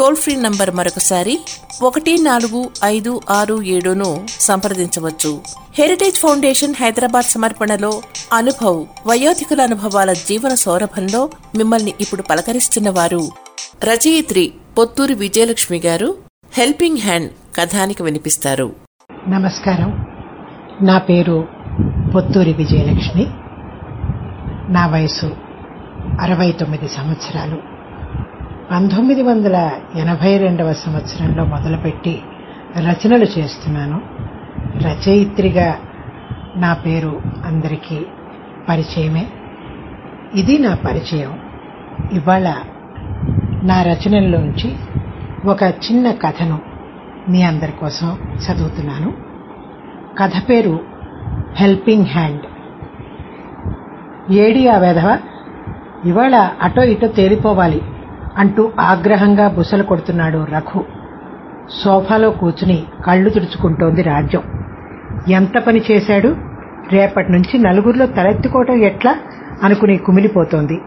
Toll free number మరొకసారి ఒకటి నాలుగు ఐదు ఆరు ఏడును సంప్రదించవచ్చు. హెరిటేజ్ ఫౌండేషన్ హైదరాబాద్ సమర్పణలో అనుభవ్ వయోధికుల అనుభవాల జీవన సౌరభంలో మిమ్మల్ని ఇప్పుడు పలకరిస్తున్న వారు రచయిత్రి పొత్తూరు విజయలక్ష్మి గారు హెల్పింగ్ హ్యాండ్ కథానికి వినిపిస్తారు. నమస్కారం. నా పేరు పొత్తూరి విజయలక్ష్మి. నా వయసు అరవై తొమ్మిది సంవత్సరాలు. పంతొమ్మిది వందల ఎనభై రెండవ సంవత్సరంలో మొదలుపెట్టి రచనలు చేస్తున్నాను. రచయిత్రిగా నా పేరు అందరికీ పరిచయమే. ఇది నా పరిచయం. ఇవాళ నా రచనల్లోంచి ఒక చిన్న కథను మీ అందరి కోసం చదువుతున్నాను. కథ పేరు హెల్పింగ్ హ్యాండ్. ఏడి ఆ వెధవ? ఇవాళ అటో ఇటో తేలిపోవాలి. అంటూ ఆగ్రహంగా బుసలు కొడుతున్నాడు రఘు. సోఫాలో కూర్చుని కళ్ళు తుడుచుకుంటోంది రాజ్యం. ఎంత పని చేశాడు? రేపటి నుంచి నలుగురిలో తలెత్తుకోవటం ఎట్లా? అనుకుని కుమిలిపోతోంది.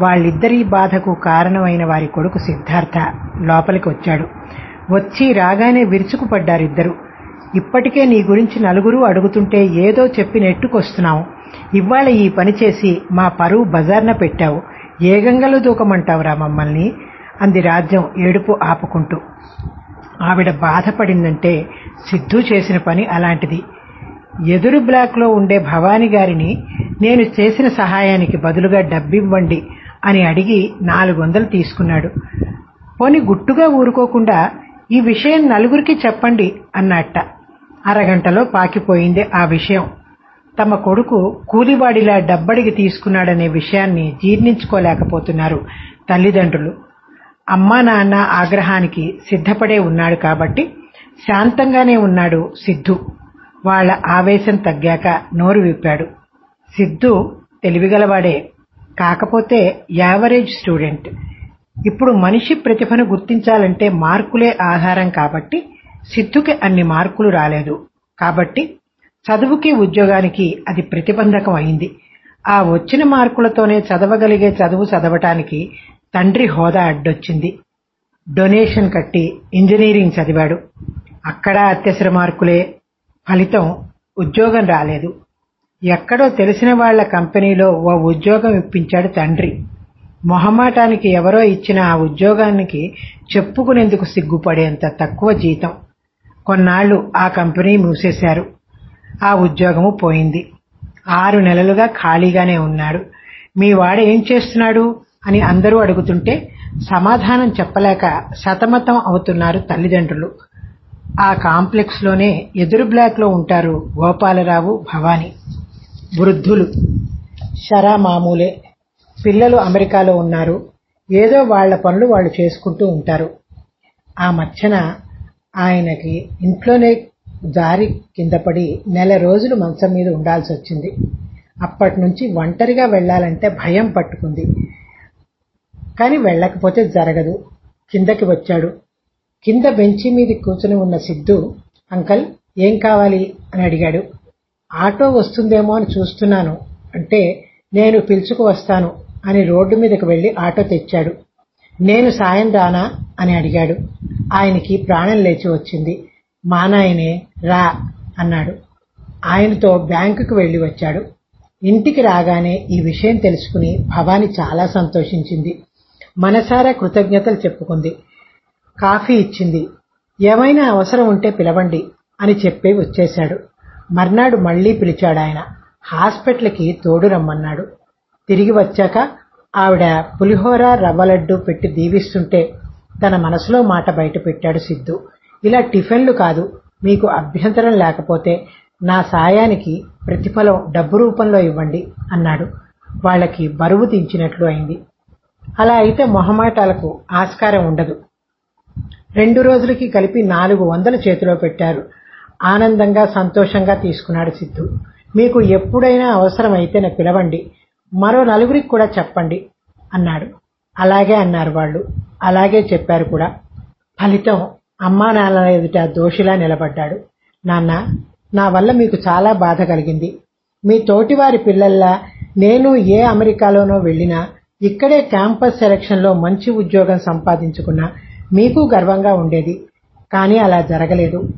వాళ్ళిద్దరి బాధకు కారణమైన వారి కొడుకు సిద్ధార్థ లోపలికి వచ్చాడు. వచ్చి రాగానే విరుచుకుపడ్డారిద్దరు. ఇప్పటికే నీ గురించి నలుగురు అడుగుతుంటే ఏదో చెప్పి నెట్టుకొస్తున్నావు. ఇవాళ ఈ పని చేసి మా పరువు బజార్న పెట్టావు. ఏ గంగలో దూకమంటావురా మమ్మల్ని అంది రాజ్యం ఏడుపు ఆపుకుంటూ. ఆవిడ బాధపడిందంటే సిద్ధు చేసిన పని అలాంటిది. ఎదురు బ్లాక్లో ఉండే భవానీ గారిని నేను చేసిన సహాయానికి బదులుగా డబ్బివ్వండి అని అడిగి నాలుగు వందలు తీసుకున్నాడు. పోని గుట్టుగా ఊరుకోకుండా ఈ విషయం నలుగురికి చెప్పండి అన్నట్ట. అరగంటలో పాకిపోయింది ఆ విషయం. తమ కొడుకు కూలివాడిలా డబ్బడిగి తీసుకున్నాడనే విషయాన్ని జీర్ణించుకోలేకపోతున్నారు తల్లిదండ్రులు. అమ్మా నాన్న ఆగ్రహానికి సిద్ధపడే ఉన్నాడు కాబట్టి శాంతంగానే ఉన్నాడు సిద్ధు. వాళ్ళ ఆవేశం తగ్గాక నోరు విప్పాడు. సిద్ధు తెలివిగలవాడే కాకపోతే యావరేజ్ స్టూడెంట్. ఇప్పుడు మనిషి ప్రతిభను గుర్తించాలంటే మార్కులే ఆధారం కాబట్టి సిద్ధుకి అన్ని మార్కులు రాలేదు. కాబట్టి చదువుకి ఉద్యోగానికి అది ప్రతిబంధకం అయింది ఆ వచ్చిన మార్కులతోనే చదవగలిగే చదువు చదవటానికి తండ్రి హోదా అడ్డొచ్చింది. డొనేషన్ కట్టి ఇంజనీరింగ్ చదివాడు. అక్కడ అత్యవసర మార్కులే. ఫలితం ఉద్యోగం రాలేదు. ఎక్కడో తెలిసిన వాళ్ళ కంపెనీలో ఓ ఉద్యోగం ఇప్పించాడు తండ్రి. మొహమాటానికి ఎవరో ఇచ్చిన ఆ ఉద్యోగానికి చెప్పుకునేందుకు సిగ్గుపడేంత తక్కువ జీతం. కొన్నాళ్ళు ఆ కంపెనీ మూసేశారు. ఆ ఉద్యోగము పోయింది. ఆరు నెలలుగా ఖాళీగానే ఉన్నాడు. మీ వాడు ఏం చేస్తున్నాడు? అని అందరూ అడుగుతుంటే సమాధానం చెప్పలేక సతమతం అవుతున్నారు తల్లిదండ్రులు. ఆ కాంప్లెక్స్లోనే ఎదురు బ్లాక్లో ఉంటారు గోపాలరావు భవాని. వృద్ధులు. షరా మామూలే. పిల్లలు అమెరికాలో ఉన్నారు. ఏదో వాళ్ళ పనులు వాళ్ళు చేసుకుంటూ ఉంటారు. ఆ మధ్యన ఆయనకి ఇంట్లోనే జారి కింద పడి నెల రోజులు మంచం మీద ఉండాల్సి వచ్చింది. అప్పటి నుంచి ఒంటరిగా వెళ్ళాలంటే భయం పట్టుకుంది. కానీ వెళ్ళకపోతే జరగదు. కిందకి వచ్చాడు. కింద బెంచి మీద కూర్చుని ఉన్న సిద్ధు అంకల్ ఏం కావాలి? అని అడిగాడు. ఆటో వస్తుందేమో అని చూస్తున్నాను. అంటే నేను పిలుచుకు వస్తాను అని రోడ్డు మీదకి వెళ్ళి ఆటో తెచ్చాడు. నేను సాయం రానా అని అడిగాడు. ఆయనకి ప్రాణం లేచి వచ్చింది. మా నాయనే రా అన్నాడు. ఆయనతో బ్యాంకుకు వెళ్ళి వచ్చాడు. ఇంటికి రాగానే ఈ విషయం తెలుసుకుని భవాని చాలా సంతోషించింది. మనసారా కృతజ్ఞతలు చెప్పుకుంది. కాఫీ ఇచ్చింది. ఏమైనా అవసరం ఉంటే పిలవండి అని చెప్పి వచ్చేశాడు. మర్నాడు మళ్ళీ పిలిచాడాయన హాస్పిటల్కి తోడు రమ్మన్నాడు. తిరిగి వచ్చాక ఆవిడ పులిహోర రవ్వ లడ్డు పెట్టి దీవిస్తుంటే తన మనసులో మాట బయటపెట్టాడు సిద్ధు. ఇలా టిఫిన్లు కాదు మీకు అభ్యంతరం లేకపోతే నా సాయానికి ప్రతిఫలం డబ్బు రూపంలో ఇవ్వండి అన్నాడు. వాళ్ళకి బరువు దించినట్లు అయింది. అలా అయితే మొహమాటాలకు ఆస్కారం ఉండదు. రెండు రోజులకి కలిపి నాలుగు వందలు చేతిలో పెట్టారు. ఆనందంగా సంతోషంగా తీసుకున్నాడు సిద్ధు. మీకు ఎప్పుడైనా అవసరమైతే నా పిలవండి. మరో నలుగురికి కూడా చెప్పండి అన్నాడు. అలాగే అన్నారు వాళ్ళు. అలాగే చెప్పారు కూడా. ఫలితం అమ్మానాన్నల ఎదుట దోషిలా నిలబడ్డాడు. నాన్న నా వల్ల మీకు చాలా బాధ కలిగింది. మీ తోటివారి పిల్లల్లా నేను ఏ అమెరికాలోనో వెళ్ళినా ఇక్కడే క్యాంపస్ సెలక్షన్లో మంచి ఉద్యోగం సంపాదించుకున్నా మీకు గర్వంగా ఉండేది. కానీ అలా జరగలేదు.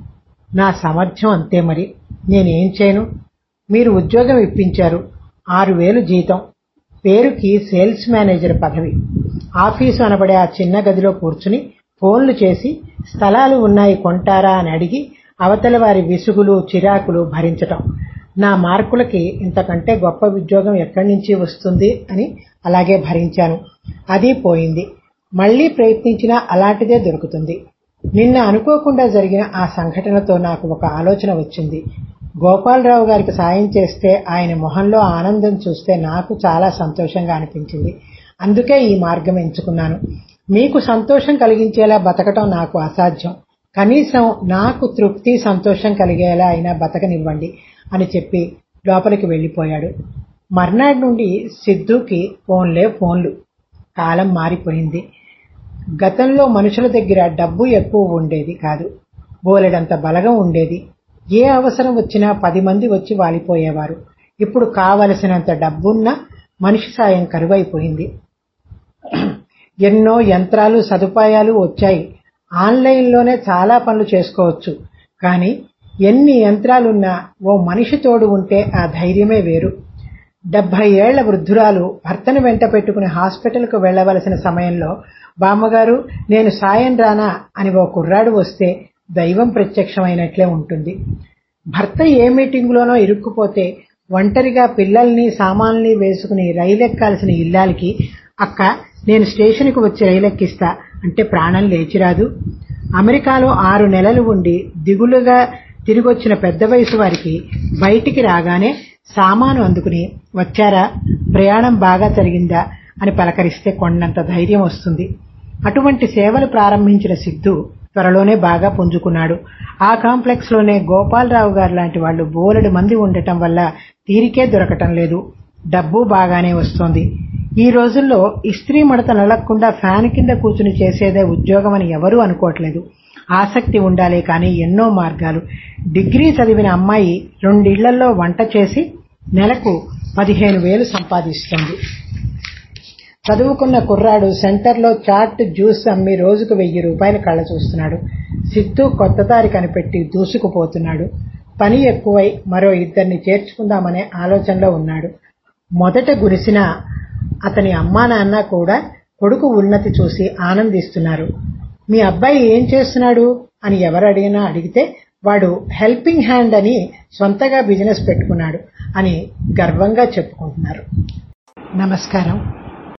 నా సామర్థ్యం అంతే మరి. నేనేం చేయను? మీరు ఉద్యోగం ఇప్పించారు. ఆరు వేలు జీతం. పేరుకి సేల్స్ మేనేజర్ పదవి. ఆఫీసు అనబడే ఆ చిన్న గదిలో కూర్చుని ఫోన్లు చేసి స్థలాలు ఉన్నాయి కొంటారా? అని అడిగి అవతల వారి విసుగులు చిరాకులు భరించటం. నా మార్కులకి ఇంతకంటే గొప్ప ఉద్యోగం ఎక్కడి నుంచి వస్తుంది అని అలాగే భరించాను. అది పోయింది. మళ్ళీ ప్రయత్నించినా అలాంటిదే దొరుకుతుంది. నిన్న అనుకోకుండా జరిగిన ఆ సంఘటనతో నాకు ఒక ఆలోచన వచ్చింది. గోపాలరావు గారికి సాయం చేస్తే ఆయన మొహంలో ఆనందం చూస్తే నాకు చాలా సంతోషంగా అనిపించింది. అందుకే ఈ మార్గం ఎంచుకున్నాను. మీకు సంతోషం కలిగించేలా బతకటం నాకు అసాధ్యం. కనీసం నాకు తృప్తి సంతోషం కలిగేలా అయినా బతకనివ్వండి అని చెప్పి లోపలికి వెళ్ళిపోయాడు. మర్నాడు నుండి సిద్ధుకి ఫోన్లే ఫోన్లు. కాలం మారిపోయింది. గతంలో మనుషుల దగ్గర డబ్బు ఎక్కువ ఉండేది కాదు. బోలెడంత బలగం ఉండేది. ఏ అవసరం వచ్చినా పది మంది వచ్చి వాలిపోయేవారు. ఇప్పుడు కావలసినంత డబ్బున్న మనిషి సాయం కరువైపోయింది. ఎన్నో యంత్రాలు సదుపాయాలు వచ్చాయి. ఆన్లైన్లోనే చాలా పనులు చేసుకోవచ్చు. కానీ ఎన్ని యంత్రాలున్నా ఓ మనిషి తోడు ఉంటే ఆ ధైర్యమే వేరు. డెబ్బై ఏళ్ళ వృద్ధురాలు భర్తను వెంట పెట్టుకుని హాస్పిటల్కు వెళ్ళవలసిన సమయంలో బామ్మగారు నేను సాయం రానా? అని ఓ కుర్రాడు వస్తే దైవం ప్రత్యక్షమైనట్లే ఉంటుంది. భర్త ఏ మీటింగులోనో ఇరుక్కుపోతే ఒంటరిగా పిల్లల్ని సామాన్లని వేసుకుని రైలెక్కాల్సిన ఇల్లాలికి అక్క నేను స్టేషన్కి వచ్చి రైలెక్కిస్తా అంటే ప్రాణం లేచిరాదు. అమెరికాలో ఆరు నెలలు ఉండి దిగులుగా తిరిగొచ్చిన పెద్ద వయసు వారికి బయటికి రాగానే సామాను అందుకుని వచ్చారా? ప్రయాణం బాగా జరిగిందా? అని పలకరిస్తే కొండంత ధైర్యం వస్తుంది. అటువంటి సేవలు ప్రారంభించిన సిద్ధు త్వరలోనే బాగా పుంజుకున్నాడు. ఆ కాంప్లెక్స్లోనే గోపాలరావు గారు లాంటి వాళ్ళు బోలెడు మంది ఉండటం వల్ల తీరికే దొరకటం లేదు. డబ్బు బాగానే వస్తోంది. ఈ రోజుల్లో ఇస్త్రీ మడత నలగకుండా ఫ్యాన్ కింద కూర్చుని చేసేదే ఉద్యోగం అని ఎవరూ అనుకోవట్లేదు. ఆసక్తి ఉండాలే కానీ ఎన్నో మార్గాలు. డిగ్రీ చదివిన అమ్మాయి రెండిళ్ళలో వంట చేసి నెలకు పదిహేను వేలు సంపాదిస్తోంది. చదువుకున్న కుర్రాడు సెంటర్లో చాట్ జ్యూస్ అమ్మి రోజుకు వెయ్యి రూపాయలు కళ్ళ చూస్తున్నాడు. సిద్ధు కొత్త దారి కనిపెట్టి దూసుకుపోతున్నాడు. పని ఎక్కువై మరో ఇద్దరిని చేర్చుకుందామనే ఆలోచనలో ఉన్నాడు. మొదట గురిసిన అతని అమ్మా నాన్న కూడా కొడుకు ఉన్నతి చూసి ఆనందిస్తున్నారు. మీ అబ్బాయి ఏం చేస్తున్నాడు? అని ఎవరు అడిగినా అడిగితే వాడు హెల్పింగ్ హ్యాండ్ అని సొంతగా బిజినెస్ పెట్టుకున్నాడు అని గర్వంగా చెప్పుకుంటున్నారు. నమస్కారం.